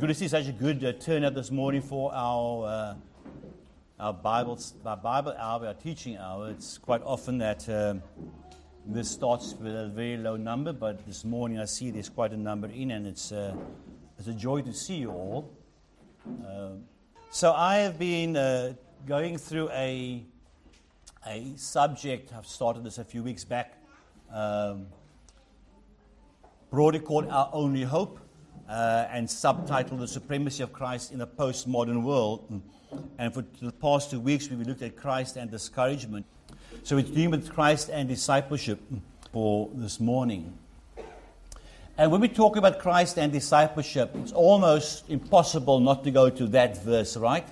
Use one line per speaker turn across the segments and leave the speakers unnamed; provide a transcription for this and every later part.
good to see such a good uh, turnout this morning for our uh, our Bible our Bible hour, our teaching hour. It's quite often that um, this starts with a very low number, but this morning I see there's quite a number in, and it's uh, it's a joy to see you all. Um, so I have been uh, going through a a subject. I've started this a few weeks back. Um, broadly called Our Only Hope uh, and subtitled The Supremacy of Christ in a Postmodern World. And for the past two weeks, we've looked at Christ and discouragement. So we're dealing with Christ and discipleship for this morning. And when we talk about Christ and discipleship, it's almost impossible not to go to that verse, right?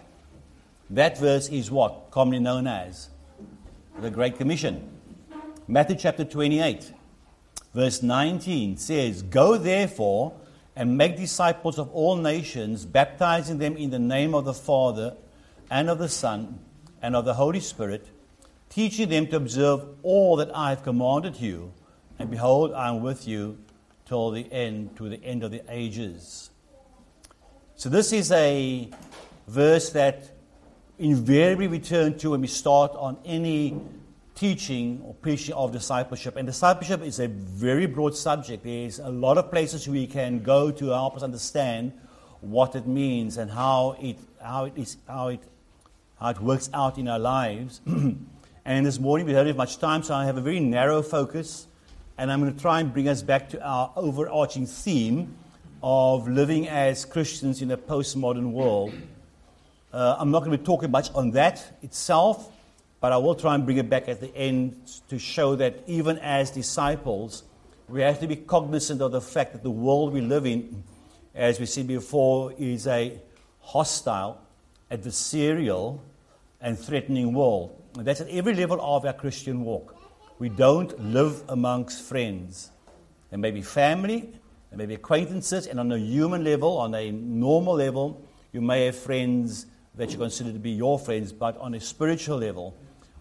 That verse is what? Commonly known as the Great Commission. Matthew chapter 28, verse 19 says, Go therefore and make disciples of all nations, baptizing them in the name of the Father and of the Son and of the Holy Spirit, teaching them to observe all that I have commanded you. And behold, I am with you till the end, to the end of the ages. So this is a verse that invariably we turn to when we start on any teaching or preaching of discipleship. And discipleship is a very broad subject. There's a lot of places we can go to help us understand what it means and how it, how it, is, how it, how it works out in our lives. and this morning we don't have much time, so I have a very narrow focus. And I'm going to try and bring us back to our overarching theme of living as Christians in a postmodern world. Uh, I'm not going to be talking much on that itself. But I will try and bring it back at the end to show that even as disciples, we have to be cognizant of the fact that the world we live in, as we said before, is a hostile, adversarial, and threatening world. And that's at every level of our Christian walk. We don't live amongst friends. There may be family, there may be acquaintances, and on a human level, on a normal level, you may have friends that you consider to be your friends, but on a spiritual level,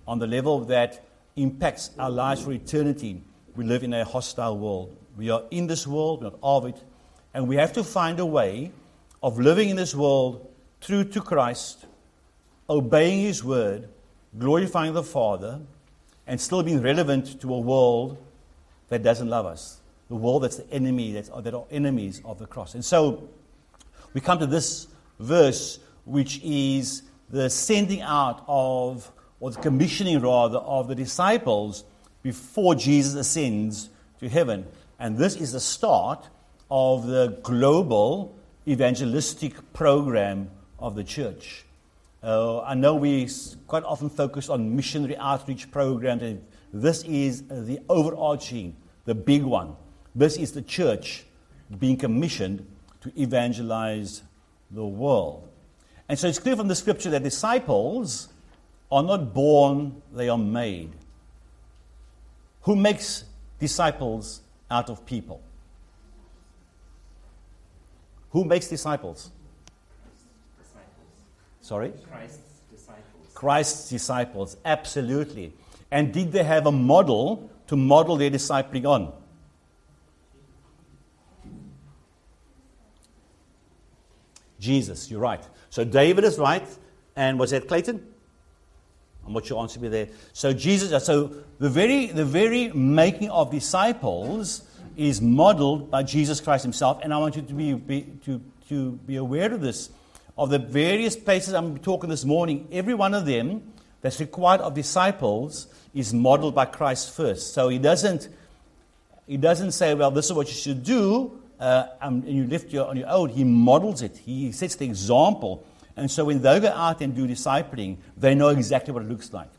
on the level that impacts our lives for eternity, we live in a hostile world. We are in this world, not of it, and we have to find a way of living in this world true to Christ, obeying His word, glorifying the Father, and still being relevant to a world that doesn't love us, the world that's the enemy, that's, that are enemies of the cross. And so we come to this verse, which is the sending out of or the commissioning rather, of the disciples before Jesus ascends to heaven. And this is the start of the global evangelistic program of the church. Uh, I know we quite often focus on missionary outreach programs, and this is the overarching, the big one. This is the church being commissioned to evangelize the world. And so it's clear from the scripture that disciples are not born, they are made. Who makes disciples out of people? Who makes disciples? disciples. Sorry?
Christ's disciples.
Christ's disciples, absolutely. And did they have a model to model their discipling on? Jesus, you're right. So David is right. And was that Clayton? And what your answer to be there? So Jesus, so the very the very making of disciples is modeled by Jesus Christ Himself, and I want you to be, be to to be aware of this. Of the various places I'm talking this morning, every one of them that's required of disciples is modeled by Christ first. So He doesn't He doesn't say, well, this is what you should do, uh, and you lift your on your own. He models it. He sets the example. And so when they go out and do discipling, they know exactly what it looks like.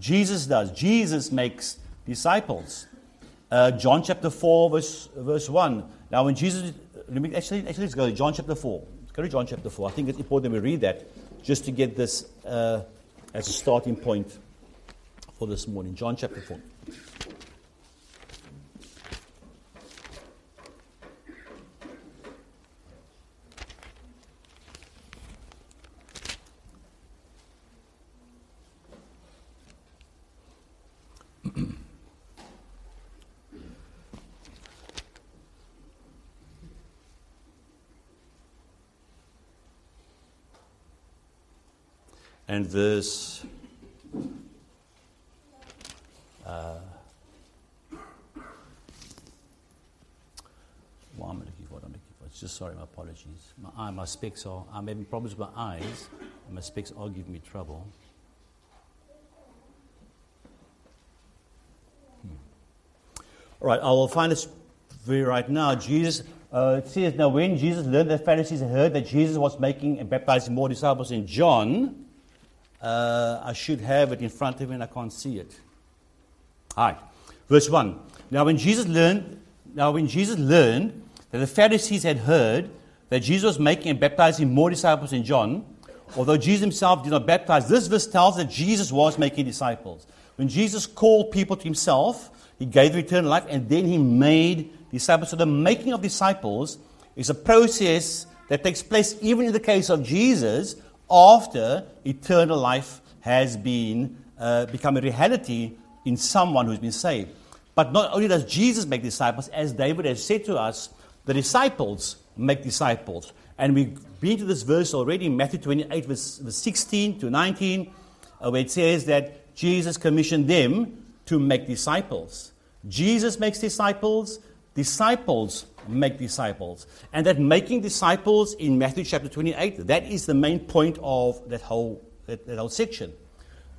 Jesus does. Jesus makes disciples. Uh, John chapter 4, verse, verse 1. Now, when Jesus, let me actually, actually let's go to John chapter 4. Let's go to John chapter 4. I think it's important we read that just to get this uh, as a starting point for this morning. John chapter 4. And verse. Uh, what am I looking for? What I'm looking for? It's just sorry, my apologies. My eye, my specs are. I'm having problems with my eyes, and my specs are giving me trouble. Hmm. All right, I will find this very right now. Jesus uh, it says, Now when Jesus learned that Pharisees heard that Jesus was making and baptizing more disciples in John, uh, I should have it in front of me and I can't see it. All right. Verse 1. Now when Jesus learned, now when Jesus learned that the Pharisees had heard that Jesus was making and baptizing more disciples in John, although Jesus himself did not baptize, this verse tells that Jesus was making disciples. When Jesus called people to himself, he gave eternal life and then he made disciples. So the making of disciples is a process that takes place even in the case of Jesus after eternal life has been uh, become a reality in someone who's been saved. But not only does Jesus make disciples, as David has said to us, the disciples make disciples. And we've been to this verse already in Matthew 28, verse, verse 16 to 19, uh, where it says that Jesus commissioned them to make disciples. Jesus makes disciples, disciples make disciples. And that making disciples in Matthew chapter 28, that is the main point of that whole, that, that whole section.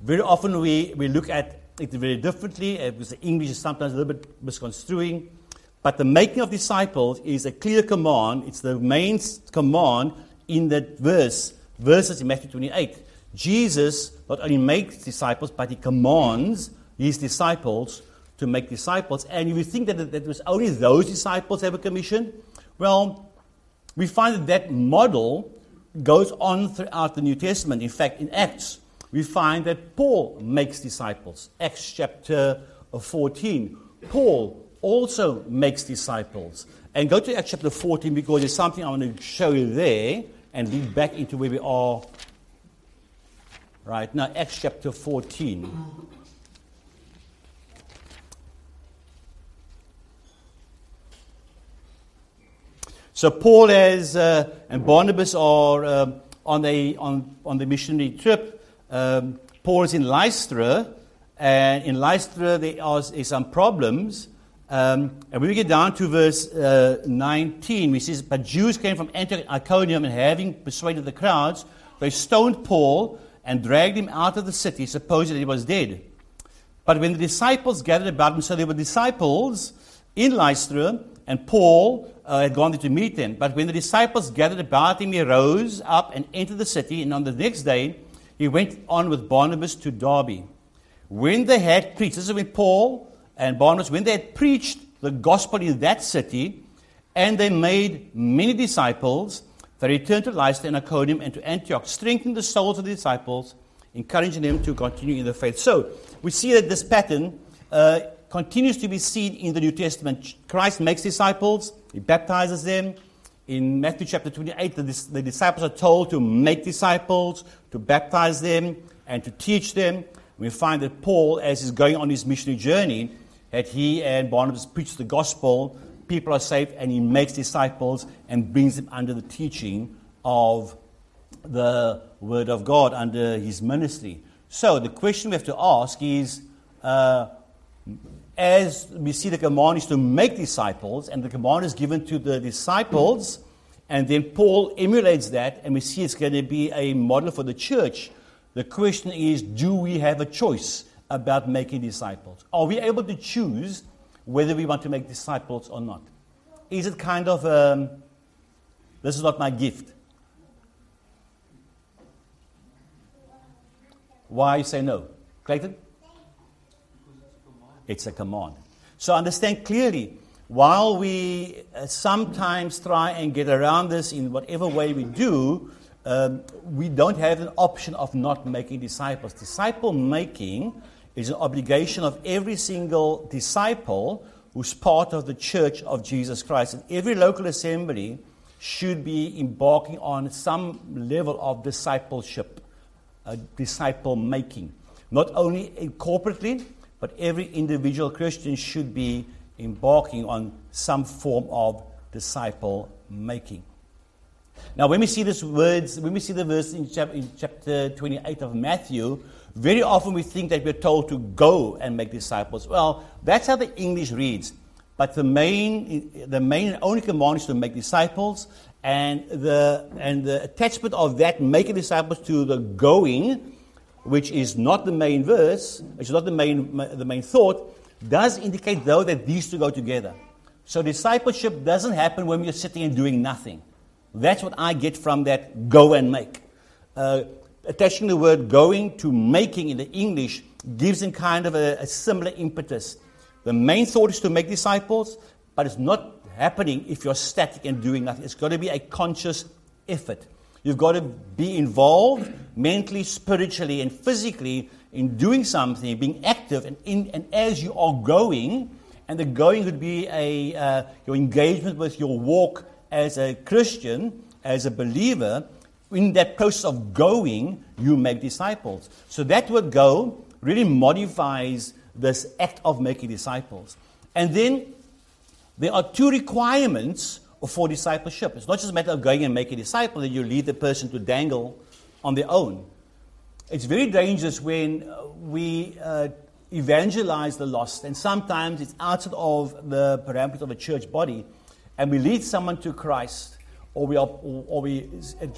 Very often we, we look at it very differently uh, because the English is sometimes a little bit misconstruing. But the making of disciples is a clear command. It's the main command in that verse, verses in Matthew 28. Jesus not only makes disciples, but he commands his disciples to make disciples. And you would think that it was only those disciples ever commissioned. Well, we find that that model goes on throughout the New Testament. In fact, in Acts, we find that Paul makes disciples. Acts chapter 14. Paul also makes disciples. And go to Acts chapter 14 because there's something I want to show you there and lead back into where we are right now. Acts chapter 14. So Paul has, uh, and Barnabas are um, on, a, on, on the missionary trip. Um, Paul is in Lystra, and in Lystra there are some problems. Um, and when we get down to verse uh, 19, we see, But Jews came from Antioch Iconium, and having persuaded the crowds, they stoned Paul and dragged him out of the city, supposing that he was dead. But when the disciples gathered about him, so there were disciples in Lystra, and Paul uh, had gone there to meet them. But when the disciples gathered about him, he rose up and entered the city. And on the next day, he went on with Barnabas to Derbe. When they had preached, this is when Paul and Barnabas, when they had preached the gospel in that city, and they made many disciples, they returned to Lystra and Iconium and to Antioch, strengthening the souls of the disciples, encouraging them to continue in the faith. So we see that this pattern uh, continues to be seen in the New Testament. Christ makes disciples, he baptizes them. In Matthew chapter 28, the, the disciples are told to make disciples, to baptize them, and to teach them. We find that Paul, as he's going on his missionary journey, that he and Barnabas preach the gospel, people are saved, and he makes disciples and brings them under the teaching of the Word of God, under his ministry. So the question we have to ask is uh, as we see the command is to make disciples, and the command is given to the disciples, and then Paul emulates that, and we see it's going to be a model for the church. The question is do we have a choice about making disciples? Are we able to choose whether we want to make disciples or not? Is it kind of, um, this is not my gift? Why say no? Clayton? It's a command. So understand clearly, while we uh, sometimes try and get around this in whatever way we do, um, we don't have an option of not making disciples. Disciple making is an obligation of every single disciple who's part of the church of Jesus Christ. And every local assembly should be embarking on some level of discipleship, uh, disciple making. Not only corporately, but every individual Christian should be embarking on some form of disciple making. Now, when we see these words, when we see the verse in, chap- in chapter 28 of Matthew, very often we think that we're told to go and make disciples. Well, that's how the English reads. But the main, the main only command is to make disciples, and the, and the attachment of that making disciples to the going, which is not the main verse, which is not the main, the main thought, does indicate, though, that these two go together. So discipleship doesn't happen when you're sitting and doing nothing. That's what I get from that go and make. Uh, attaching the word going to making in the English gives them kind of a, a similar impetus. The main thought is to make disciples, but it's not happening if you're static and doing nothing. It's got to be a conscious effort. You've got to be involved mentally, spiritually, and physically in doing something, being active, and, in, and as you are going, and the going would be a, uh, your engagement with your walk as a Christian, as a believer, in that process of going, you make disciples. So that word go really modifies this act of making disciples. And then there are two requirements for discipleship. It's not just a matter of going and making a disciple, that you lead the person to dangle on their own. It's very dangerous when we uh, evangelize the lost, and sometimes it's outside of the parameters of a church body, and we lead someone to Christ, or we, are, or we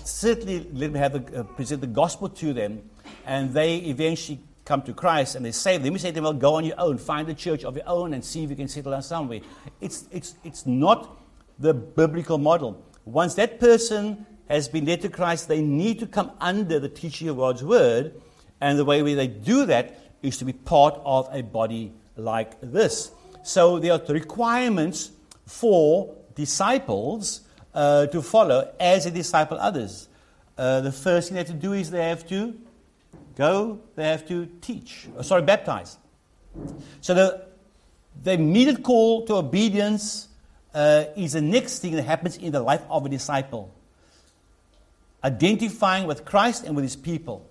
certainly let them have the, uh, present the gospel to them, and they eventually come to Christ and they say, let me say to them, well, go on your own, find a church of your own, and see if you can settle down somewhere. It's, it's, it's not the biblical model. Once that person has been led to Christ, they need to come under the teaching of God's word, and the way they do that is to be part of a body like this. So there are requirements for disciples uh, to follow as they disciple others. Uh, the first thing they have to do is they have to go, they have to teach. Oh, sorry, baptize. So the, the immediate call to obedience uh, is the next thing that happens in the life of a disciple. Identifying with Christ and with his people.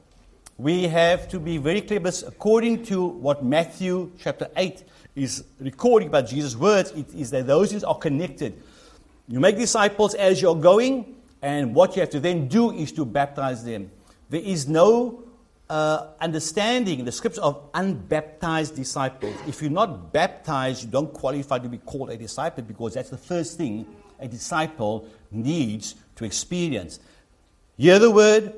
We have to be very clear, but according to what Matthew chapter 8 is recording about Jesus' words, it is that those things are connected. You make disciples as you're going, and what you have to then do is to baptize them. There is no uh, understanding the scripture of unbaptized disciples. If you're not baptized, you don't qualify to be called a disciple because that's the first thing a disciple needs to experience. Hear the word,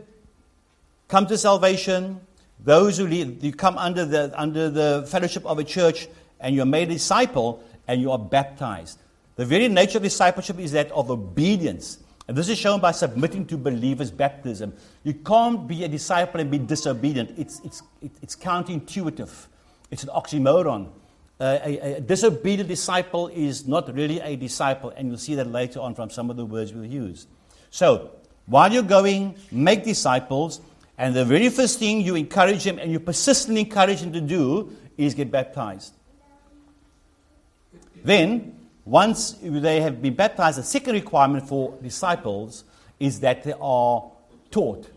come to salvation. Those who lead, you come under the, under the fellowship of a church and you're made a disciple and you are baptized. The very nature of discipleship is that of obedience. And this is shown by submitting to believers' baptism. You can't be a disciple and be disobedient. It's, it's, it's counterintuitive, it's an oxymoron. Uh, a, a, disobedient disciple is not really a disciple, and you'll see that later on from some of the words we'll use. So, while you're going, make disciples, and the very first thing you encourage them and you persistently encourage them to do is get baptized. Then, once they have been baptized, the second requirement for disciples is that they are taught.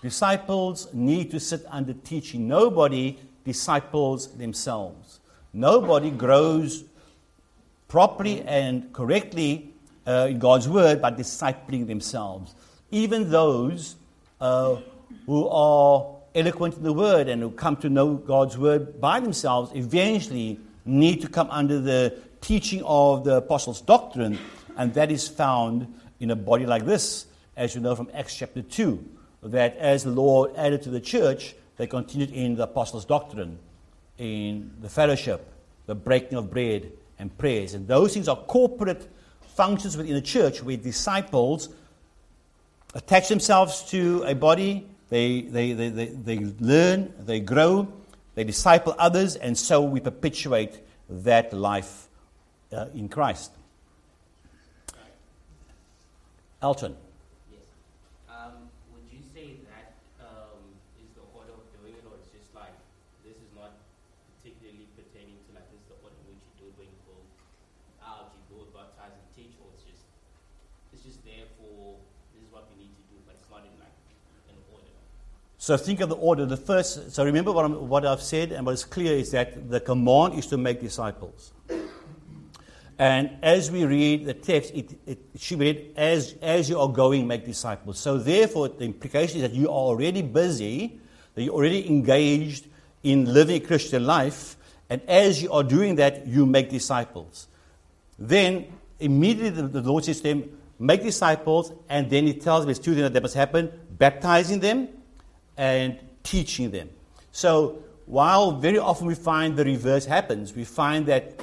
Disciples need to sit under teaching. Nobody disciples themselves. Nobody grows properly and correctly uh, in God's word by discipling themselves. Even those uh, who are eloquent in the word and who come to know God's word by themselves eventually need to come under the teaching of the apostles' doctrine, and that is found in a body like this, as you know from Acts chapter 2, that as the Lord added to the church, they continued in the apostles' doctrine, in the fellowship, the breaking of bread, and prayers. And those things are corporate functions within the church where disciples attach themselves to a body, they, they, they, they, they learn, they grow, they disciple others, and so we perpetuate that life uh, in Christ. Elton.
Yes. Um, would you say that um, is the order of doing it, or it's just like this is not particularly pertaining to like this is the order in which you do it when you go out, you go baptize and teach, or it's just it's just there for this is what we need to do, but it's not in like an order.
So think of the order. The first. So remember what, I'm, what I've said, and what is clear is that the command is to make disciples. And as we read the text, it, it should be read as, as you are going, make disciples. So, therefore, the implication is that you are already busy, that you're already engaged in living a Christian life, and as you are doing that, you make disciples. Then, immediately, the, the Lord says to them, Make disciples, and then He tells there's two things that must happen baptizing them and teaching them. So, while very often we find the reverse happens, we find that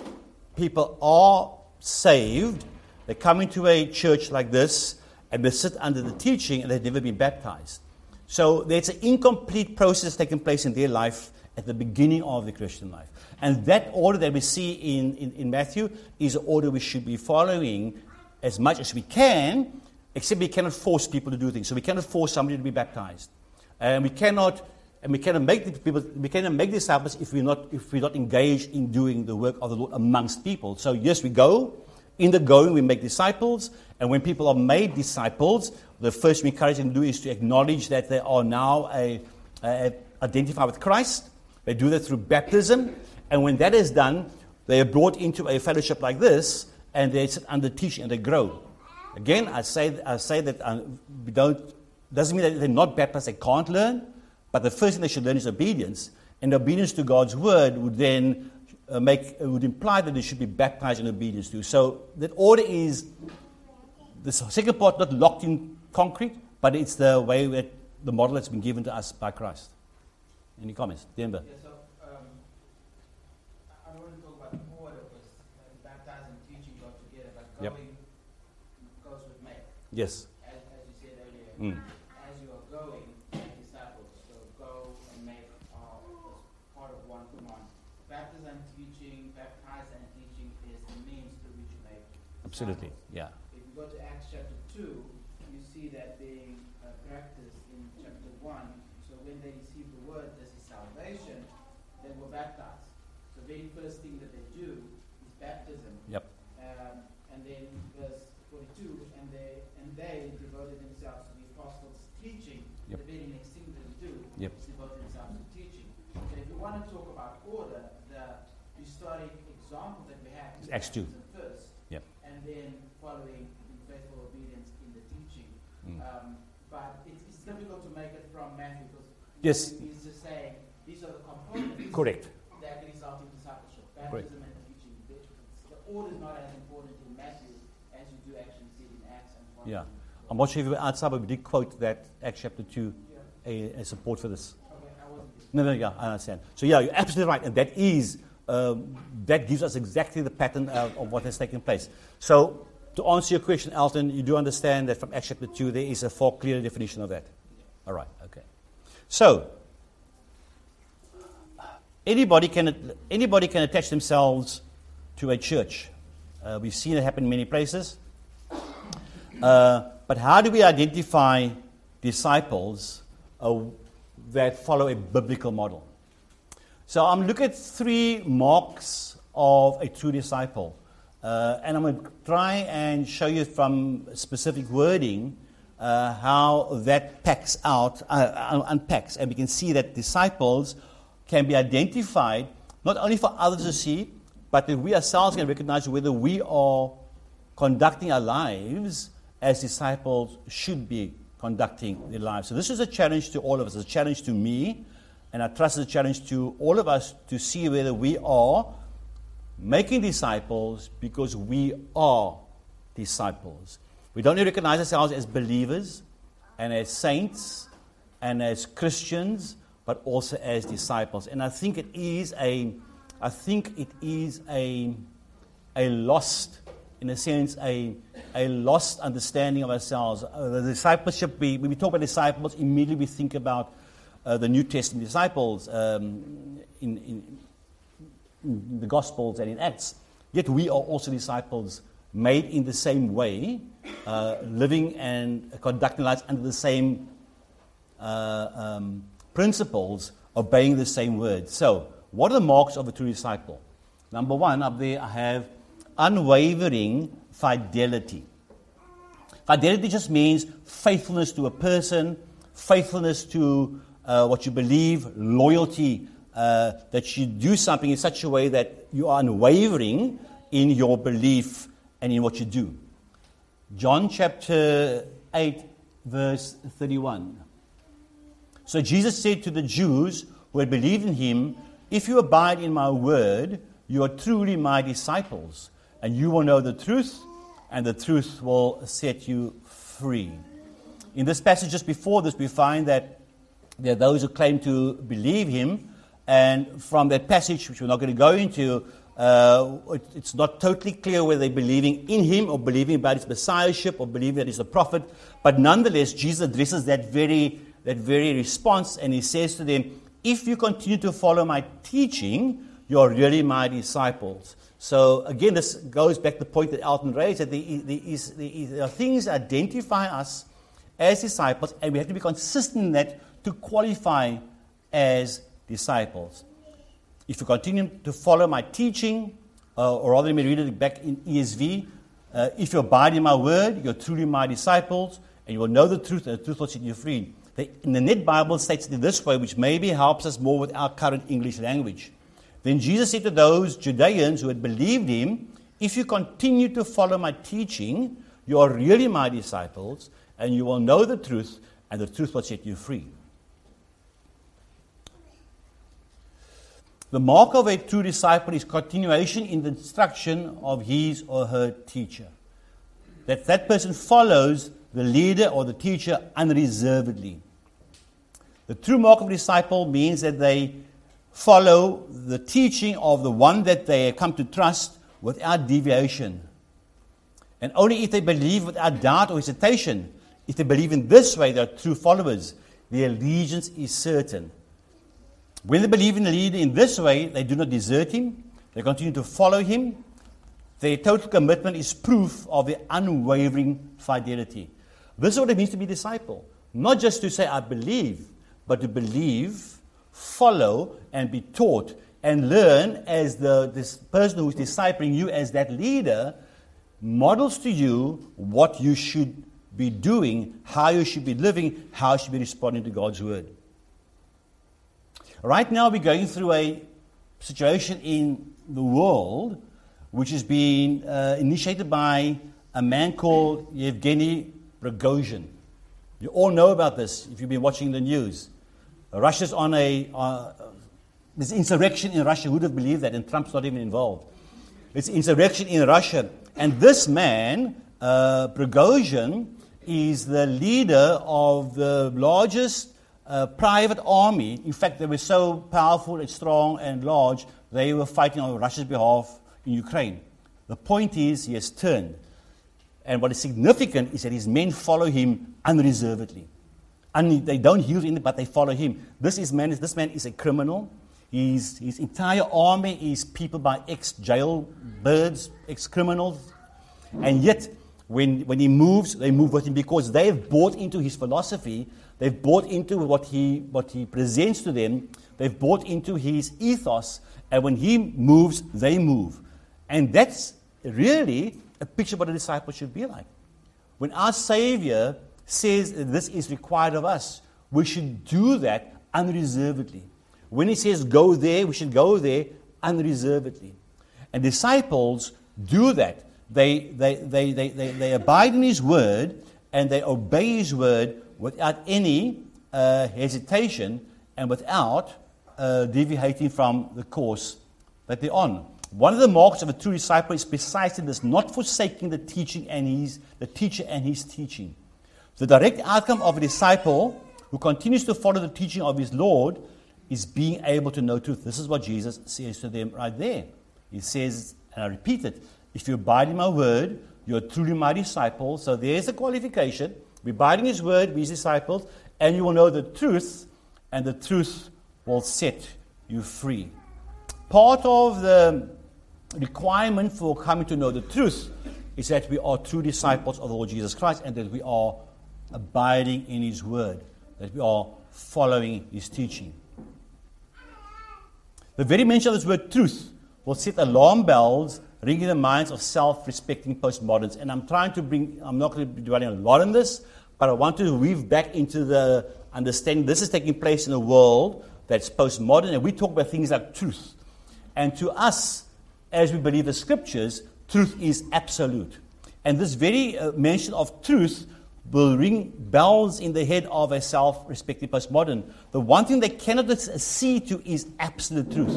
people are saved, they come into a church like this, and they sit under the teaching, and they've never been baptized. So there's an incomplete process taking place in their life at the beginning of the Christian life. And that order that we see in, in, in Matthew is an order we should be following as much as we can, except we cannot force people to do things. So we cannot force somebody to be baptized. And we cannot and we cannot make people, we cannot make disciples if we're not if we're not engaged in doing the work of the Lord amongst people. So yes, we go. In the going, we make disciples, and when people are made disciples, the first we encourage them to do is to acknowledge that they are now a, a, identified with Christ. They do that through baptism, and when that is done, they are brought into a fellowship like this, and they sit under teaching and they grow. Again, I say I say that uh, we don't doesn't mean that they're not baptized; they can't learn. But the first thing they should learn is obedience. And obedience to God's word would then uh, make, uh, would imply that they should be baptized in obedience to. So that order is the second part not locked in concrete, but it's the way that the model that's been given to us by Christ. Any comments? Denver?
Yeah, so, um, I don't want to talk about the order because uh, baptizing and teaching go together, but
Yep.
going goes with make,
Yes.
as, as you said earlier.
Mm.
As you are going, make disciples. So go and make are as part of one command. Baptism and teaching, baptize and teaching is the means through which you make
Absolutely. Yeah.
If you go to Acts chapter 2, you see that being uh, practiced in chapter 1. So when they received the word, this is salvation, they were baptized. So the very first thing that they do is baptism.
Yep.
Um, and then verse 42, and they and they devoted themselves to the apostles' teaching.
Yep.
The very next thing that they do
Yep.
is devote themselves to teaching. So if you want to talk about order, the historic example that we have is
Acts 2.
baptism first
Yep.
and then following in faithful obedience in the teaching.
Mm.
Um, but it's, it's difficult to make it from Matthew because
Yes.
he's just saying these are the components
Correct.
that result in discipleship,
Correct.
baptism and teaching. The, order is not as important in Matthew as you do actually see in Acts and following.
Yeah. I'm not sure if you were outside, but we did quote that Acts chapter 2
Yeah.
a, a support for this.
Okay, I wasn't.
No, no, yeah, I understand. So yeah, you're absolutely right, and that is um, that gives us exactly the pattern of, of what has taken place. So to answer your question, Alton, you do understand that from Acts chapter two there is a far clearer definition of that. All right, okay. So anybody can anybody can attach themselves to a church. Uh, we've seen it happen in many places. Uh, but how do we identify disciples uh, that follow a biblical model? So I'm looking at three marks of a true disciple. Uh, and I'm going to try and show you from specific wording uh, how that packs out, uh, unpacks. And we can see that disciples can be identified not only for others to see, but that we ourselves can recognize whether we are conducting our lives as disciples should be conducting their lives. So this is a challenge to all of us. It's a challenge to me, and I trust it's a challenge to all of us to see whether we are making disciples because we are disciples. We don't recognize ourselves as believers and as saints and as Christians, but also as disciples. And I think it is a, I think it is a, a lost, in a sense, a, a lost understanding of ourselves. Uh, the discipleship, we, when we talk about disciples, immediately we think about uh, the New Testament disciples um, in, in, in the Gospels and in Acts. Yet we are also disciples made in the same way, uh, living and conducting lives under the same uh, um, principles, obeying the same words. So, what are the marks of a true disciple? Number one, up there, I have unwavering fidelity. Fidelity just means faithfulness to a person, faithfulness to uh, what you believe, loyalty, uh, that you do something in such a way that you are unwavering in your belief and in what you do. John chapter 8, verse 31. So Jesus said to the Jews who had believed in him, If you abide in my word, you are truly my disciples, and you will know the truth, and the truth will set you free. In this passage just before this, we find that there are those who claim to believe him, and from that passage, which we're not going to go into, uh, it's not totally clear whether they're believing in him or believing about his messiahship or believing that he's a prophet. But nonetheless, Jesus addresses that very, that very response and he says to them, If you continue to follow my teaching, you're really my disciples. So again, this goes back to the point that Alton raised that there, is, there are things that identify us as disciples, and we have to be consistent in that to qualify as disciples. If you continue to follow my teaching, uh, or rather, let me read it back in ESV. Uh, if you abide in my word, you're truly my disciples, and you will know the truth, and the truth will set you free. The, in the Net Bible states it this way, which maybe helps us more with our current English language. Then Jesus said to those Judeans who had believed him, If you continue to follow my teaching, you are really my disciples, and you will know the truth, and the truth will set you free. The mark of a true disciple is continuation in the instruction of his or her teacher. That that person follows the leader or the teacher unreservedly. The true mark of a disciple means that they follow the teaching of the one that they have come to trust without deviation. And only if they believe without doubt or hesitation, if they believe in this way, they are true followers. Their allegiance is certain. When they believe in the leader in this way, they do not desert him, they continue to follow him. Their total commitment is proof of their unwavering fidelity. This is what it means to be a disciple. Not just to say, I believe, but to believe, follow, and be taught, and learn as the, this person who is discipling you as that leader models to you what you should be doing, how you should be living, how you should be responding to God's word. Right now, we're going through a situation in the world which is being uh, initiated by a man called Yevgeny Prigozhin. You all know about this if you've been watching the news. Russia's on a. Uh, insurrection in Russia. Who would have believed that? And Trump's not even involved. It's insurrection in Russia. And this man, uh, Prigozhin, is the leader of the largest a private army. In fact, they were so powerful and strong and large, they were fighting on Russia's behalf in Ukraine. The point is, he has turned. And what is significant is that his men follow him unreservedly. And they don't yield in, but they follow him. This, is man, this man is a criminal. He's, his entire army is people by ex jailbirds, ex criminals. And yet, when, when he moves, they move with him because they have bought into his philosophy They've bought into what he, what he presents to them. They've bought into his ethos. And when he moves, they move. And that's really a picture of what a disciple should be like. When our Savior says this is required of us, we should do that unreservedly. When he says go there, we should go there unreservedly. And disciples do that. They, they, they, they, they, they abide in his word and they obey his word without any uh, hesitation and without uh, deviating from the course that they're on. One of the marks of a true disciple is precisely this not forsaking the teaching and his, the teacher and his teaching. The direct outcome of a disciple who continues to follow the teaching of his Lord is being able to know truth. This is what Jesus says to them right there. He says, and I repeat it, if you abide in my word, you are truly my disciple. So there's a qualification. Be abiding his word, be his disciples, and you will know the truth, and the truth will set you free. Part of the requirement for coming to know the truth is that we are true disciples of the Lord Jesus Christ and that we are abiding in his word, that we are following his teaching. The very mention of this word truth will set alarm bells ringing the minds of self respecting postmoderns. And I'm trying to bring, I'm not going to be dwelling a lot on this, but I want to weave back into the understanding this is taking place in a world that's postmodern, and we talk about things like truth. And to us, as we believe the scriptures, truth is absolute. And this very uh, mention of truth will ring bells in the head of a self respecting postmodern. The one thing they cannot see to is absolute truth.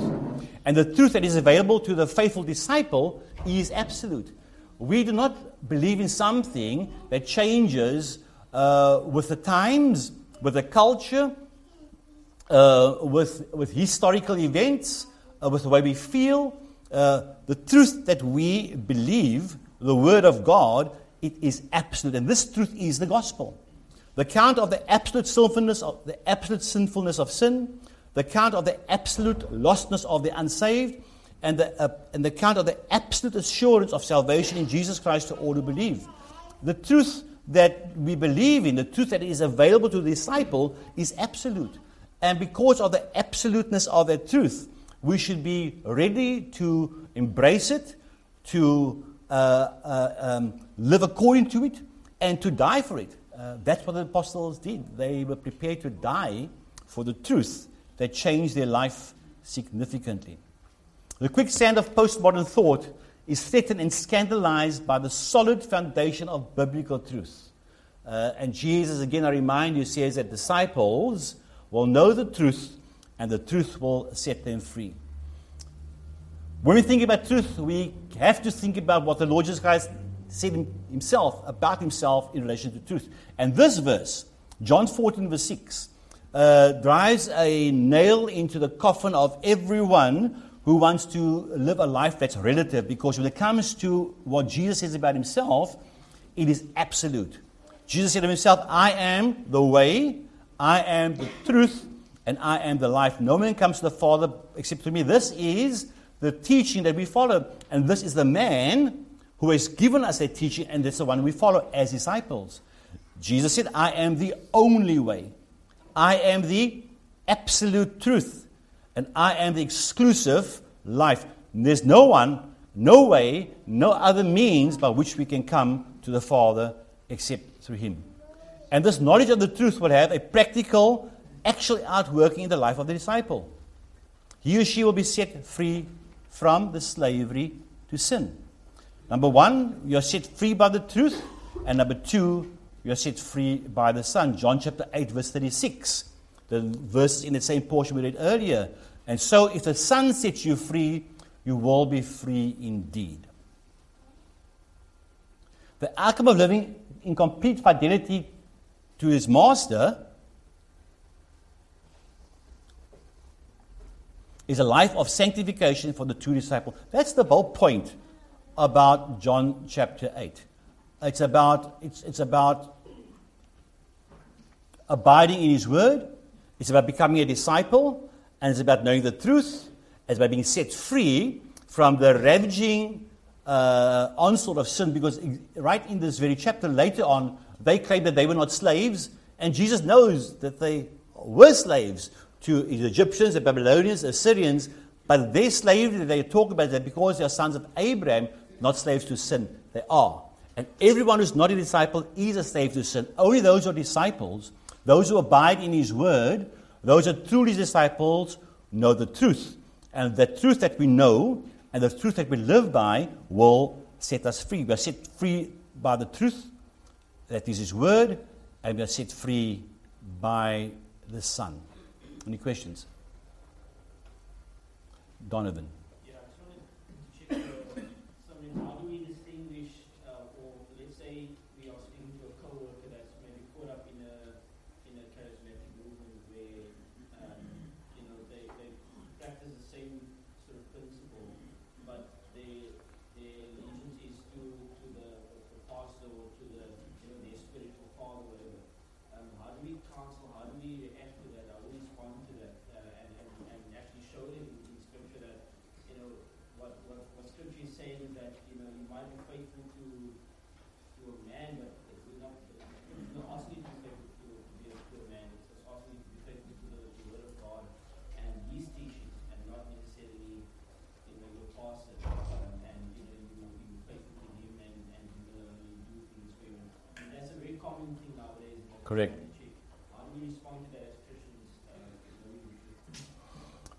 And the truth that is available to the faithful disciple is absolute. We do not believe in something that changes uh, with the times, with the culture, uh, with, with historical events, uh, with the way we feel. Uh, the truth that we believe, the Word of God, it is absolute. And this truth is the gospel. The count of the absolute sinfulness of the absolute sinfulness of sin, the count of the absolute lostness of the unsaved, and the, uh, and the count of the absolute assurance of salvation in Jesus Christ to all who believe. The truth that we believe in, the truth that is available to the disciple, is absolute. And because of the absoluteness of that truth, we should be ready to embrace it, to um, live according to it, and to die for it. Uh, that's what the apostles did. They were prepared to die for the truth that changed their life significantly. The quicksand of postmodern thought is threatened and scandalized by the solid foundation of biblical truth. Uh, and Jesus, again, I remind you, says that disciples will know the truth, and the truth will set them free. When we think about truth, we have to think about what the Lord Jesus Christ said himself about himself in relation to truth. And this verse, John 14, verse 6, uh, drives a nail into the coffin of everyone who wants to live a life that's relative because when it comes to what Jesus says about himself, it is absolute. Jesus said of himself, I am the way, I am the truth, and I am the life. No man comes to the Father except through me. This is the teaching that we follow. And this is the man who has given us a teaching, and that's the one we follow as disciples. Jesus said, I am the only way. I am the absolute truth. And I am the exclusive life. There's no one, no way, no other means by which we can come to the Father except through Him. And this knowledge of the truth will have a practical, actual outworking in the life of the disciple. He or she will be set free from the slavery to sin. Number one, you're set free by the truth. And number two, you're set free by the Son. John chapter 8, verse 36. The verse in the same portion we read earlier. And so, if the Son sets you free, you will be free indeed. The outcome of living in complete fidelity to his Master is a life of sanctification for the two disciples. That's the whole point about John chapter 8. It's about, it's, it's about abiding in His Word, it's about becoming a disciple, and it's about knowing the truth, it's about being set free from the ravaging uh, onslaught of sin. Because right in this very chapter, later on, they claim that they were not slaves, and Jesus knows that they were slaves to the Egyptians, the Babylonians, the Assyrians, but their slavery they talk about that because they are sons of Abraham, not slaves to sin. They are. And everyone who's not a disciple is a slave to sin. Only those who are disciples, those who abide in his word, those who are truly disciples, know the truth. And the truth that we know and the truth that we live by will set us free. We are set free by the truth, that is his word, and we are set free by the Son. Any questions? Donovan. Correct.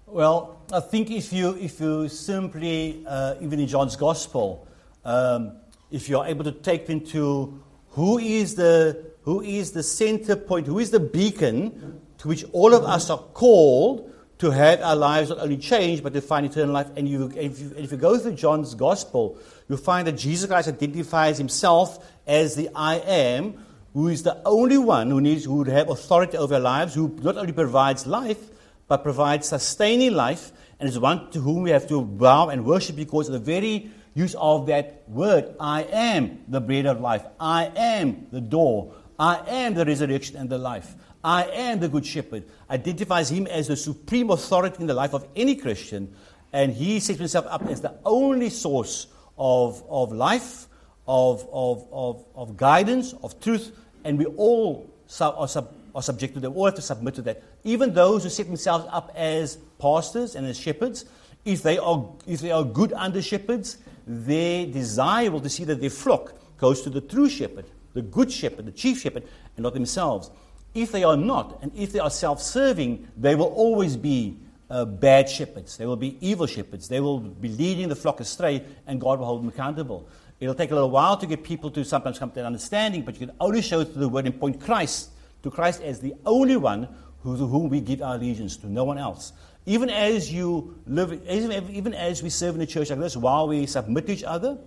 Well, I think if you, if you simply, uh, even in John's Gospel, um, if you're able to take into who is, the, who is the center point, who is the beacon to which all of us are called to have our lives not only change, but to find eternal life. And you, if, you, if you go through John's Gospel, you'll find that Jesus Christ identifies himself as the I am, who is the only one who needs who would have authority over our lives, who not only provides life, but provides sustaining life, and is one to whom we have to bow and worship because of the very use of that word I am the bread of life, I am the door, I am the resurrection and the life. I am the good shepherd, identifies him as the supreme authority in the life of any Christian, and he sets himself up as the only source of, of life, of, of, of, of guidance, of truth, and we all are, sub, are subject to that. We all have to submit to that. Even those who set themselves up as pastors and as shepherds, if they are, if they are good under shepherds, their desire will to see that their flock goes to the true shepherd, the good shepherd, the chief shepherd, and not themselves. If they are not, and if they are self serving, they will always be uh, bad shepherds. They will be evil shepherds. They will be leading the flock astray, and God will hold them accountable. It'll take a little while to get people to sometimes come to an understanding, but you can only show through the word and point Christ to Christ as the only one who, to whom we give our allegiance to, no one else. Even as you live, even as we serve in the church like this, while we submit to each other,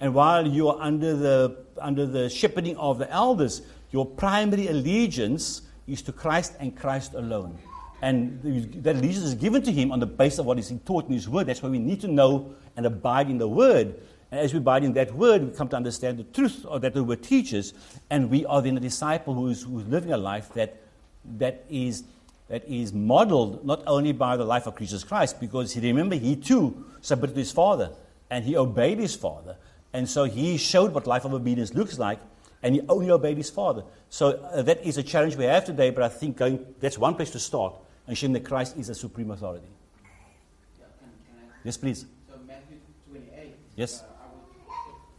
and while you are under the under the shepherding of the elders, your primary allegiance is to Christ and Christ alone. And that allegiance is given to Him on the basis of what is taught in His Word. That's why we need to know and abide in the Word. And as we abide in that Word, we come to understand the truth of that the Word teaches. And we are then a disciple who is, who is living a life that, that, is, that is modeled not only by the life of Jesus Christ, because he, remember, he too submitted to his Father and he obeyed his Father. And so he showed what life of obedience looks like and he only obeyed his father. So uh, that is a challenge we have today, but I think going, that's one place to start and showing that Christ is a supreme authority.
Yeah, can, can
yes, please.
So Matthew 28.
Yes.
Uh, I would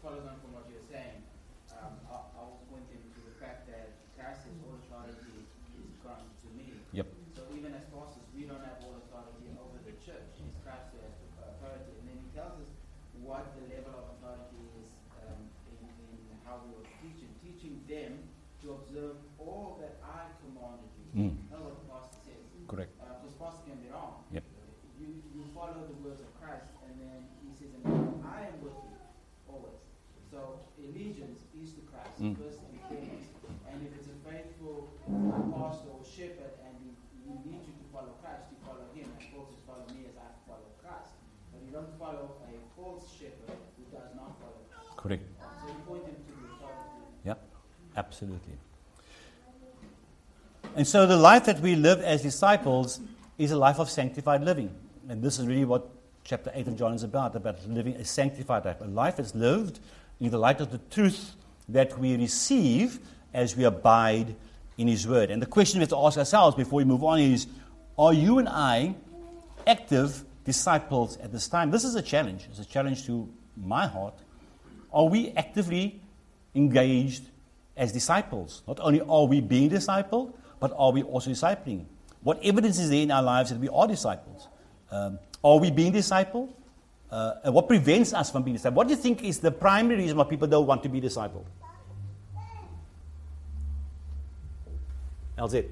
follow on from what you're saying. Um, I, I was pointing to the fact that Christ's all authority is granted to me.
Yep.
So even as pastors, we don't have all authority over the church. It's Christ who has the authority, and then He tells us what the level of authority is um, in, in how we are teaching, teaching them to observe all that I commanded you.
Mm.
That's what the pastor says.
Correct.
Uh, because pastor can be wrong.
Yep.
You, you follow the words of Christ, and then he says, and I am with you always. So allegiance is to Christ
Mm.
first and foremost. And if it's a faithful pastor or shepherd, and he, he needs you to follow Christ, you follow him, and folks just follow me as I follow Christ. But you don't follow a false shepherd who does not follow Christ.
Correct.
So you point him to the authority.
Yep. Absolutely. And so the life that we live as disciples is a life of sanctified living. And this is really what chapter 8 of John is about, about living a sanctified life. A life that's lived in the light of the truth that we receive as we abide in His Word. And the question we have to ask ourselves before we move on is Are you and I active disciples at this time? This is a challenge. It's a challenge to my heart. Are we actively engaged as disciples? Not only are we being discipled, but are we also discipling? What evidence is there in our lives that we are disciples? Um, are we being discipled? Uh, and what prevents us from being discipled? What do you think is the primary reason why people don't want to be discipled? LZ.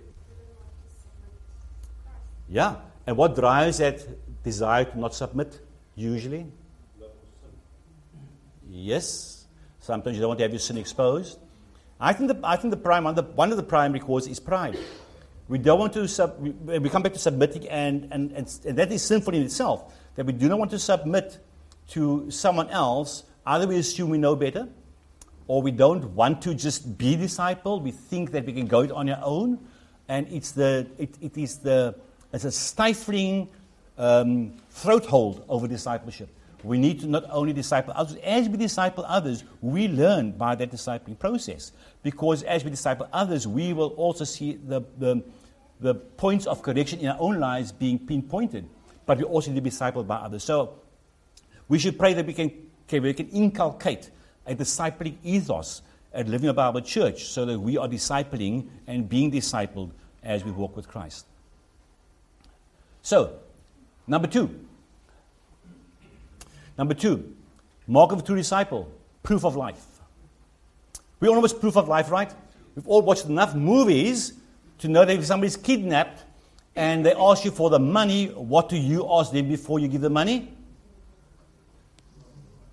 Yeah. And what drives that desire to not submit, usually? Yes. Sometimes you don't want to have your sin exposed. I think the, I think the prime, one, of the, one of the primary causes is pride. We don't want to, sub, we, we come back to submitting, and, and, and, and that is sinful in itself. That we do not want to submit to someone else. Either we assume we know better, or we don't want to just be discipled. We think that we can go it on our own. And it's, the, it, it is the, it's a stifling um, throat hold over discipleship. We need to not only disciple others, as we disciple others, we learn by that discipling process. Because as we disciple others, we will also see the, the, the points of correction in our own lives being pinpointed. But we also need to be discipled by others. So we should pray that we can, okay, we can inculcate a discipling ethos at Living a Bible Church so that we are discipling and being discipled as we walk with Christ. So, Number two. Number two, mark of a true disciple, proof of life. We all know what's proof of life, right? We've all watched enough movies to know that if somebody's kidnapped and they ask you for the money, what do you ask them before you give the money?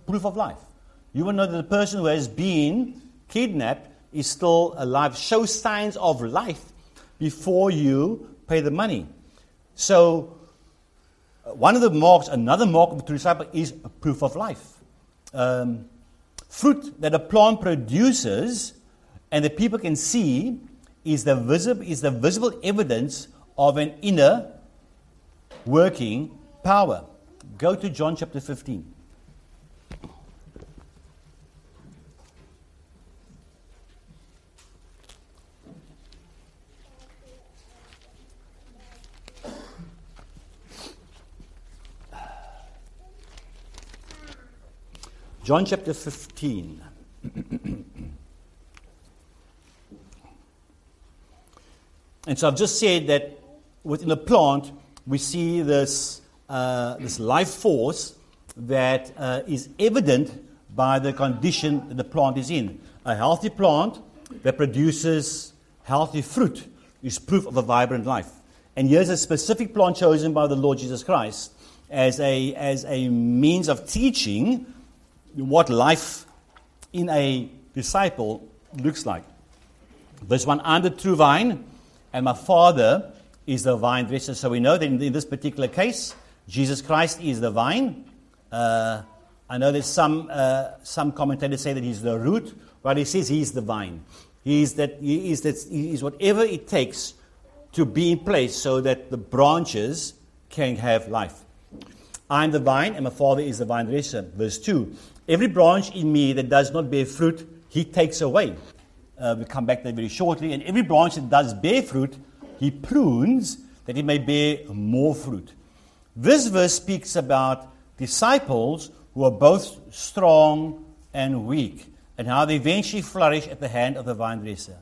Proof of life. You will know that the person who has been kidnapped is still alive. Show signs of life before you pay the money. So, one of the marks, another mark of true disciple is a proof of life. Um, fruit that a plant produces and the people can see is the, visible, is the visible evidence of an inner working power. Go to John chapter 15. John chapter 15. and so I've just said that within a plant, we see this, uh, this life force that uh, is evident by the condition that the plant is in. A healthy plant that produces healthy fruit is proof of a vibrant life. And here's a specific plant chosen by the Lord Jesus Christ as a, as a means of teaching what life in a disciple looks like. Verse 1 I'm the true vine, and my Father is the vine dresser. So we know that in, this particular case, Jesus Christ is the vine. Uh, I know there's some, uh, some commentators say that he's the root, but he says he's the vine. He's, that, he is that, he is whatever it takes to be in place so that the branches can have life. I'm the vine, and my Father is the vine dresser. Verse 2 Every branch in me that does not bear fruit, he takes away. Uh, we'll come back to that very shortly. And every branch that does bear fruit, he prunes that it may bear more fruit. This verse speaks about disciples who are both strong and weak, and how they eventually flourish at the hand of the vine dresser.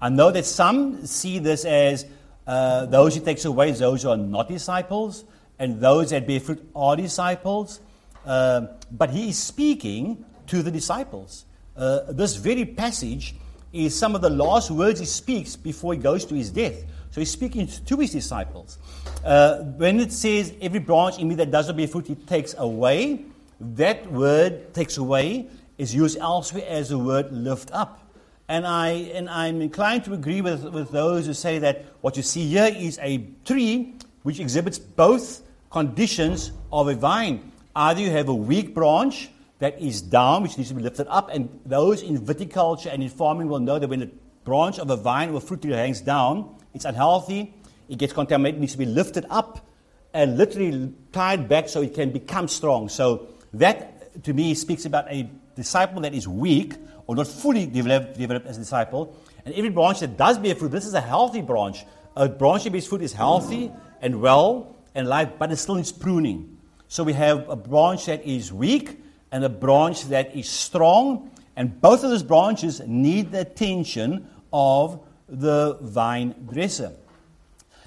I know that some see this as uh, those he takes away, those who are not disciples, and those that bear fruit are disciples. Uh, but he is speaking to the disciples. Uh, this very passage is some of the last words he speaks before he goes to his death. So he's speaking to his disciples. Uh, when it says, every branch in me that does not bear fruit, he takes away, that word takes away is used elsewhere as the word lift up. And, I, and I'm inclined to agree with, with those who say that what you see here is a tree which exhibits both conditions of a vine. Either you have a weak branch that is down, which needs to be lifted up, and those in viticulture and in farming will know that when a branch of a vine or fruit tree hangs down, it's unhealthy, it gets contaminated, needs to be lifted up and literally tied back so it can become strong. So that, to me, speaks about a disciple that is weak or not fully developed, developed as a disciple. And every branch that does bear fruit, this is a healthy branch. A branch that bears fruit is healthy and well and life, but it still needs pruning. So we have a branch that is weak and a branch that is strong, and both of those branches need the attention of the vine dresser.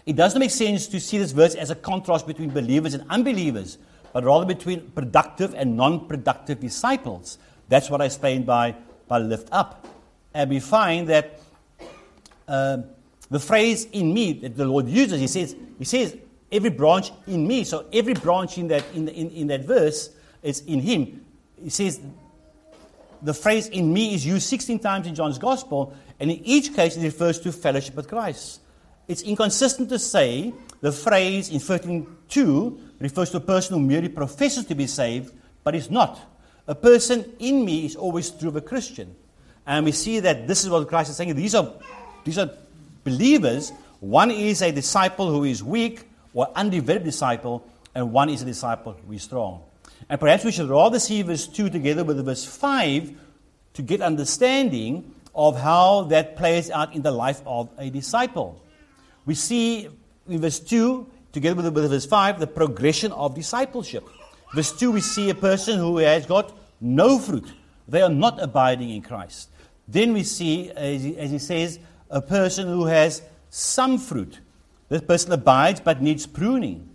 It doesn't make sense to see this verse as a contrast between believers and unbelievers, but rather between productive and non productive disciples. That's what I explained by, by lift up. And we find that uh, the phrase in me that the Lord uses, he says, he says, every branch in me. So every branch in that, in, in, in that verse is in him. He says the phrase in me is used 16 times in John's gospel, and in each case it refers to fellowship with Christ. It's inconsistent to say the phrase in 13.2 refers to a person who merely professes to be saved, but is not. A person in me is always true of a Christian. And we see that this is what Christ is saying. These are, these are believers. One is a disciple who is weak, or undeveloped disciple, and one is a disciple who is strong. And perhaps we should rather see verse 2 together with verse 5 to get understanding of how that plays out in the life of a disciple. We see in verse 2, together with, verse 5, the progression of discipleship. Verse 2, we see a person who has got no fruit. They are not abiding in Christ. Then we see, as he says, a person who has some fruit. This person abides but needs pruning.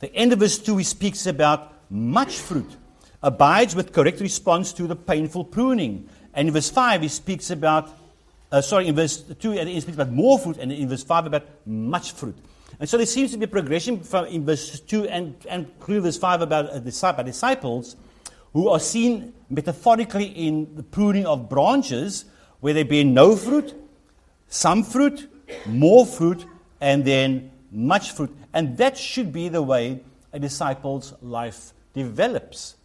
The end of verse 2, he speaks about much fruit, abides with correct response to the painful pruning. And in verse 5, he speaks about, uh, sorry, in verse 2, he speaks about more fruit, and in verse 5, about much fruit. And so there seems to be a progression from in verse 2 and, and through verse 5 about uh, disciples who are seen metaphorically in the pruning of branches where they bear no fruit, some fruit, more fruit, and then much fruit. And that should be the way a disciple's life develops.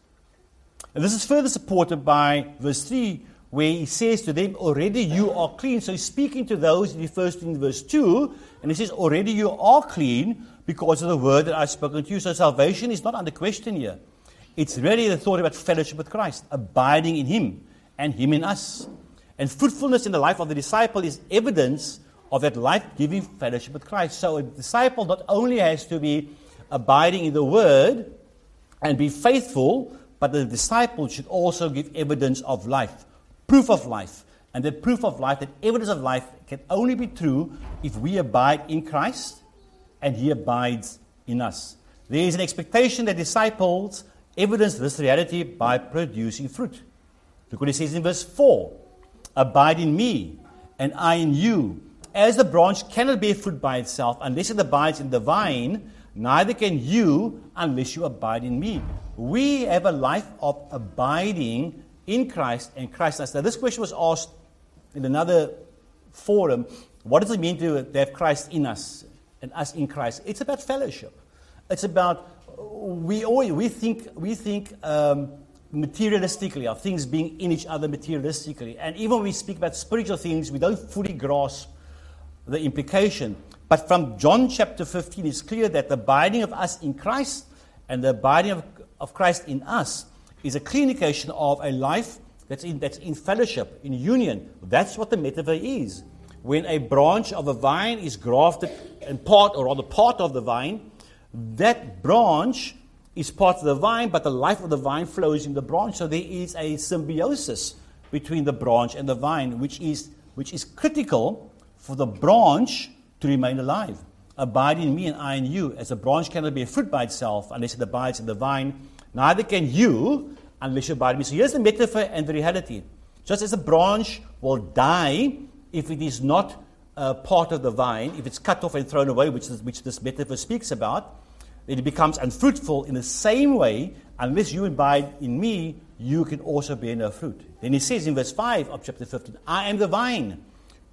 And this is further supported by verse 3, where he says to them, Already you are clean. So he's speaking to those he refers to in verse 2, and he says, Already you are clean because of the word that I've spoken to you. So salvation is not under question here. It's really the thought about fellowship with Christ, abiding in Him and Him in us. And fruitfulness in the life of the disciple is evidence of that life giving fellowship with Christ. So a disciple not only has to be abiding in the Word and be faithful, but the disciple should also give evidence of life proof of life. And the proof of life, that evidence of life, can only be true if we abide in Christ and He abides in us. There is an expectation that disciples evidence this reality by producing fruit. Look what he says in verse 4 Abide in me, and I in you. As the branch cannot bear fruit by itself unless it abides in the vine, neither can you unless you abide in me. We have a life of abiding in Christ and Christ us. Now, this question was asked in another forum. What does it mean to, have Christ in us and us in Christ? It's about fellowship. It's about we always we think we think um, materialistically of things being in each other materialistically, and even when we speak about spiritual things, we don't fully grasp the implication. But from John chapter 15, it's clear that the abiding of us in Christ and the abiding of, of Christ in us is a clear indication of a life that's in, that's in fellowship, in union. That's what the metaphor is. When a branch of a vine is grafted and part, or rather part of the vine, that branch is part of the vine, but the life of the vine flows in the branch. So there is a symbiosis between the branch and the vine, which is, which is critical for the branch to remain alive. Abide in me and I in you, as a branch cannot bear fruit by itself unless it abides in the vine Neither can you unless you abide in me. So here's the metaphor and the reality. Just as a branch will die if it is not uh, part of the vine, if it's cut off and thrown away, which, is, which this metaphor speaks about, it becomes unfruitful in the same way, unless you abide in me, you can also bear no fruit. Then he says in verse 5 of chapter 15, I am the vine,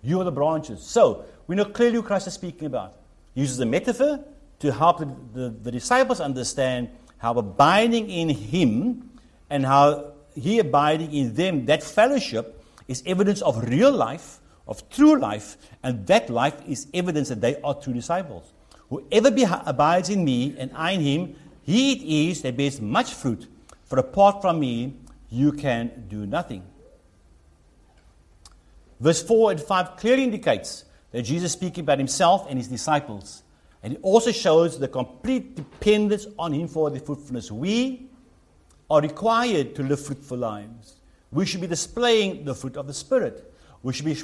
you are the branches. So we know clearly who Christ is speaking about. He uses a metaphor to help the, the, the disciples understand how abiding in Him and how He abiding in them, that fellowship is evidence of real life, of true life, and that life is evidence that they are true disciples. Whoever abides in me and I in him, he it is that bears much fruit, for apart from me, you can do nothing. Verse 4 and 5 clearly indicates that Jesus is speaking about himself and his disciples. And it also shows the complete dependence on Him for the fruitfulness. We are required to live fruitful lives. We should be displaying the fruit of the Spirit. We should, be,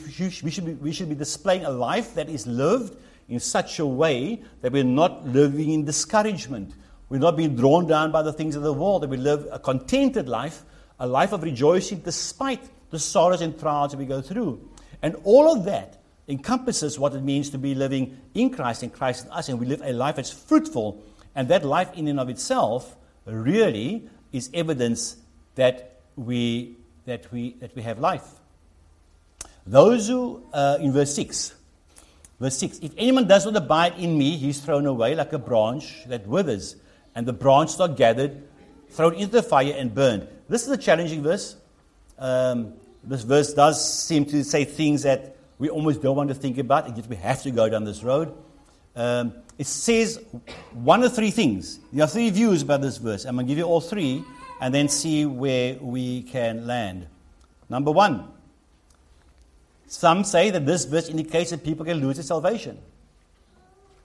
we, should be, we should be displaying a life that is lived in such a way that we're not living in discouragement. We're not being drawn down by the things of the world, that we live a contented life, a life of rejoicing despite the sorrows and trials that we go through. And all of that encompasses what it means to be living in Christ and Christ in us, and we live a life that's fruitful. And that life, in and of itself, really is evidence that we, that we, that we have life. Those who, uh, in verse 6, verse 6, if anyone does not abide in me, he's thrown away like a branch that withers, and the branches are gathered, thrown into the fire, and burned. This is a challenging verse. Um, this verse does seem to say things that we almost don't want to think about, and yet we have to go down this road. Um, it says one of three things. There are three views about this verse. I'm going to give you all three and then see where we can land. Number one, some say that this verse indicates that people can lose their salvation.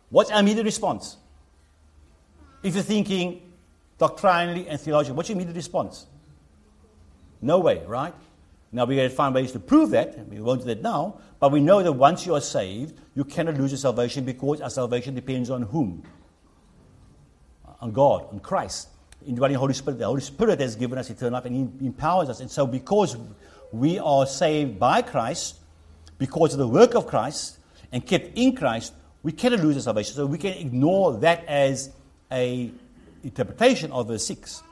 What's our immediate response? If you're thinking doctrinally and theologically, what's your immediate response? No way, right? Now we're going to find ways to prove that. We won't do that now. But we know that once you are saved, you cannot lose your salvation because our salvation depends on whom? on God, on Christ, indwelling Holy Spirit. The Holy Spirit has given us eternal life and He empowers us. And so, because we are saved by Christ, because of the work of Christ, and kept in Christ, we cannot lose our salvation. So we can ignore that as a interpretation of verse 6.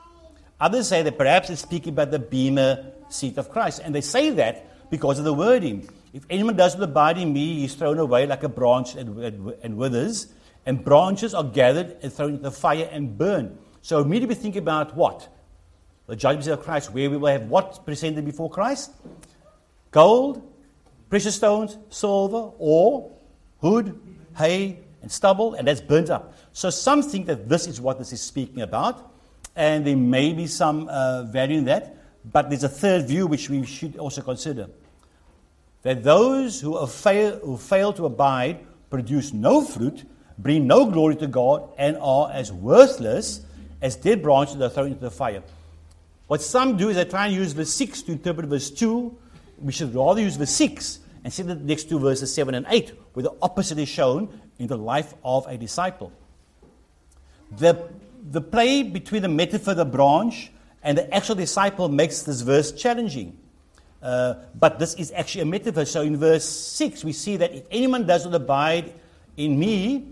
Others say that perhaps it's speaking about the bema seat of Christ. And they say that because of the wording. If anyone does not abide in me, he is thrown away like a branch and, and, and withers, and branches are gathered and thrown into the fire and burned. So immediately think about what? The judgment of Christ, where we will have what presented before Christ? Gold, precious stones, silver, ore, wood, hay, and stubble, and that's burnt up. So some think that this is what this is speaking about, and there may be some uh, value in that, but there's a third view which we should also consider. That those who, fail, who fail to abide produce no fruit, bring no glory to God, and are as worthless as dead branches that are thrown into the fire. What some do is they try and use verse 6 to interpret verse 2. We should rather use verse 6 and see the next two verses 7 and 8, where the opposite is shown in the life of a disciple. The, the play between the metaphor, of the branch, and the actual disciple makes this verse challenging. Uh, but this is actually a metaphor. So in verse 6, we see that if anyone does not abide in me,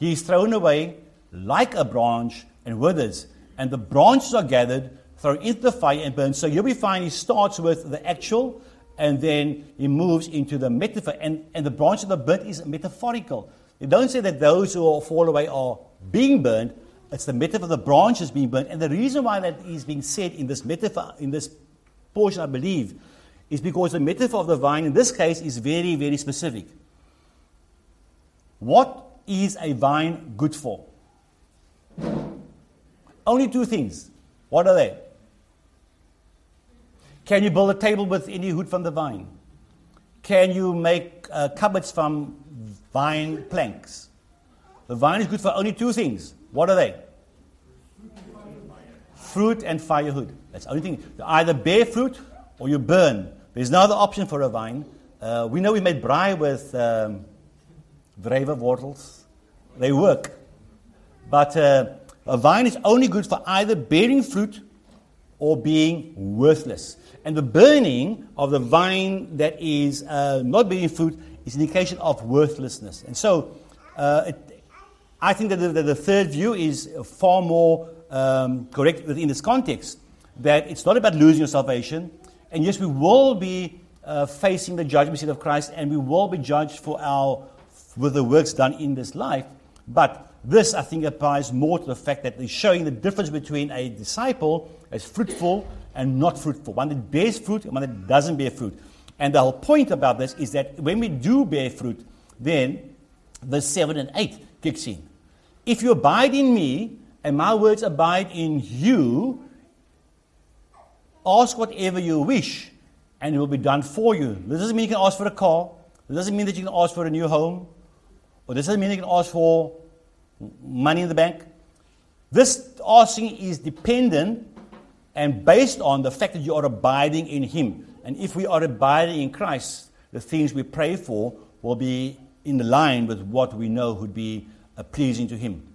he is thrown away like a branch and withers. And the branches are gathered, thrown into the fire and burned. So here we find he starts with the actual and then he moves into the metaphor. And, and the branch of the burnt is metaphorical. They don't say that those who fall away are being burned. It's the metaphor of the branches being burned. And the reason why that is being said in this metaphor, in this portion, I believe, is because the metaphor of the vine in this case is very, very specific. What is a vine good for? Only two things. What are they? Can you build a table with any wood from the vine? Can you make uh, cupboards from vine planks? The vine is good for only two things. What are they? Fruit and firewood. That's the only thing. You either bear fruit or you burn. There's no other option for a vine. Uh, we know we made braai with um, wortels. They work. But uh, a vine is only good for either bearing fruit or being worthless. And the burning of the vine that is uh, not bearing fruit is an indication of worthlessness. And so uh, it, I think that the, the, third view is far more um, correct within this context that it's not about losing your salvation. And yes, we will be uh, facing the judgment seat of Christ and we will be judged for our with the works done in this life. But this, I think, applies more to the fact that it's showing the difference between a disciple as fruitful and not fruitful, one that bears fruit and one that doesn't bear fruit. And the whole point about this is that when we do bear fruit, then the 7 and 8 kicks in. If you abide in me and my words abide in you, ask whatever you wish and it will be done for you. This doesn't mean you can ask for a car. This doesn't mean that you can ask for a new home. Or this doesn't mean you can ask for money in the bank. This asking is dependent and based on the fact that you are abiding in Him. And if we are abiding in Christ, the things we pray for will be in line with what we know would be pleasing to Him.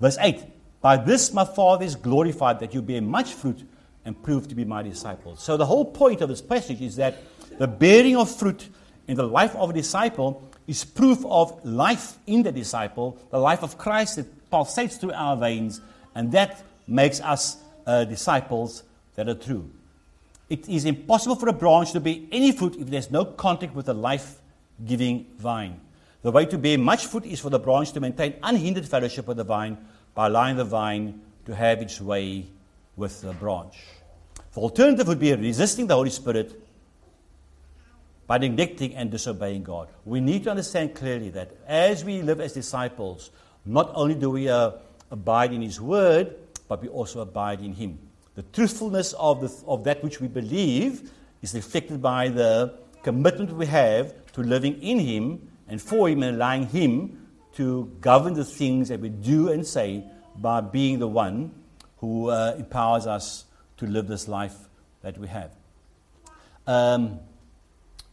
Verse 8 By this my Father is glorified that you bear much fruit and prove to be my disciples. So the whole point of this passage is that the bearing of fruit in the life of a disciple is proof of life in the disciple, the life of Christ that pulsates through our veins, and that makes us uh, disciples that are true. It is impossible for a branch to bear any fruit if there's no contact with the life giving vine. The way to bear much fruit is for the branch to maintain unhindered fellowship with the vine by allowing the vine to have its way with the branch. The alternative would be resisting the Holy Spirit by neglecting and disobeying God. We need to understand clearly that as we live as disciples, not only do we uh, abide in His Word, but we also abide in Him. The truthfulness of, the, of that which we believe is reflected by the commitment we have to living in Him and for Him allowing Him to govern the things that we do and say by being the one who uh, empowers us to live this life that we have. Um,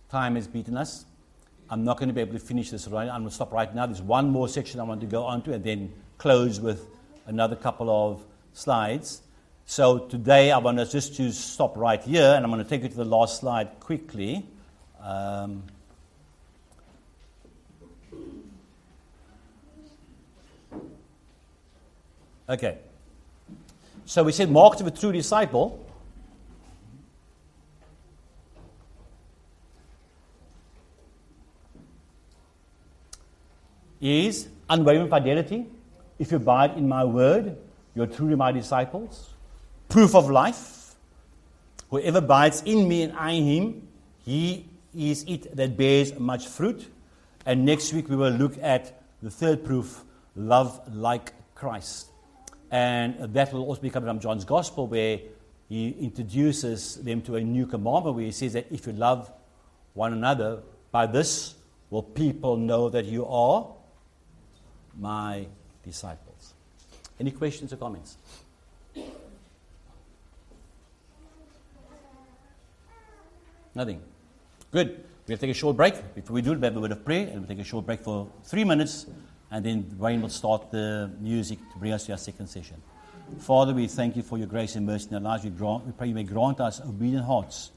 Time has beaten us. I'm not going to be able to finish this right. Now. I'm going to stop right now. There's one more section I want to go on to, and then close with another couple of slides. So today I want us just to stop right here, and I'm going to take you to the last slide quickly. Um, okay. So we said mark of a true disciple. Is unwavering fidelity. If you abide in my word, you're truly my disciples. Proof of life. Whoever abides in me and I in him, he is it that bears much fruit. And next week we will look at the third proof love like Christ. And that will also be coming from John's Gospel, where he introduces them to a new commandment, where he says that if you love one another, by this will people know that you are my disciples. Any questions or comments? Nothing. Good. We'll take a short break. Before we do we have a word of prayer, and we'll take a short break for three minutes, and then Wayne will start the music to bring us to our second session. Father, we thank you for your grace and mercy in our lives. We, grant, we pray you may grant us obedient hearts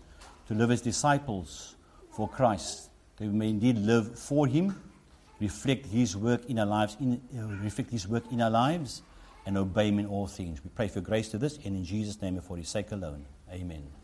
to live as disciples for Christ, that we may indeed live for him, reflect his work in our lives, in, uh, reflect his work in our lives, and obey him in all things. We pray for grace to this, and in Jesus' name and for his sake alone. Amen.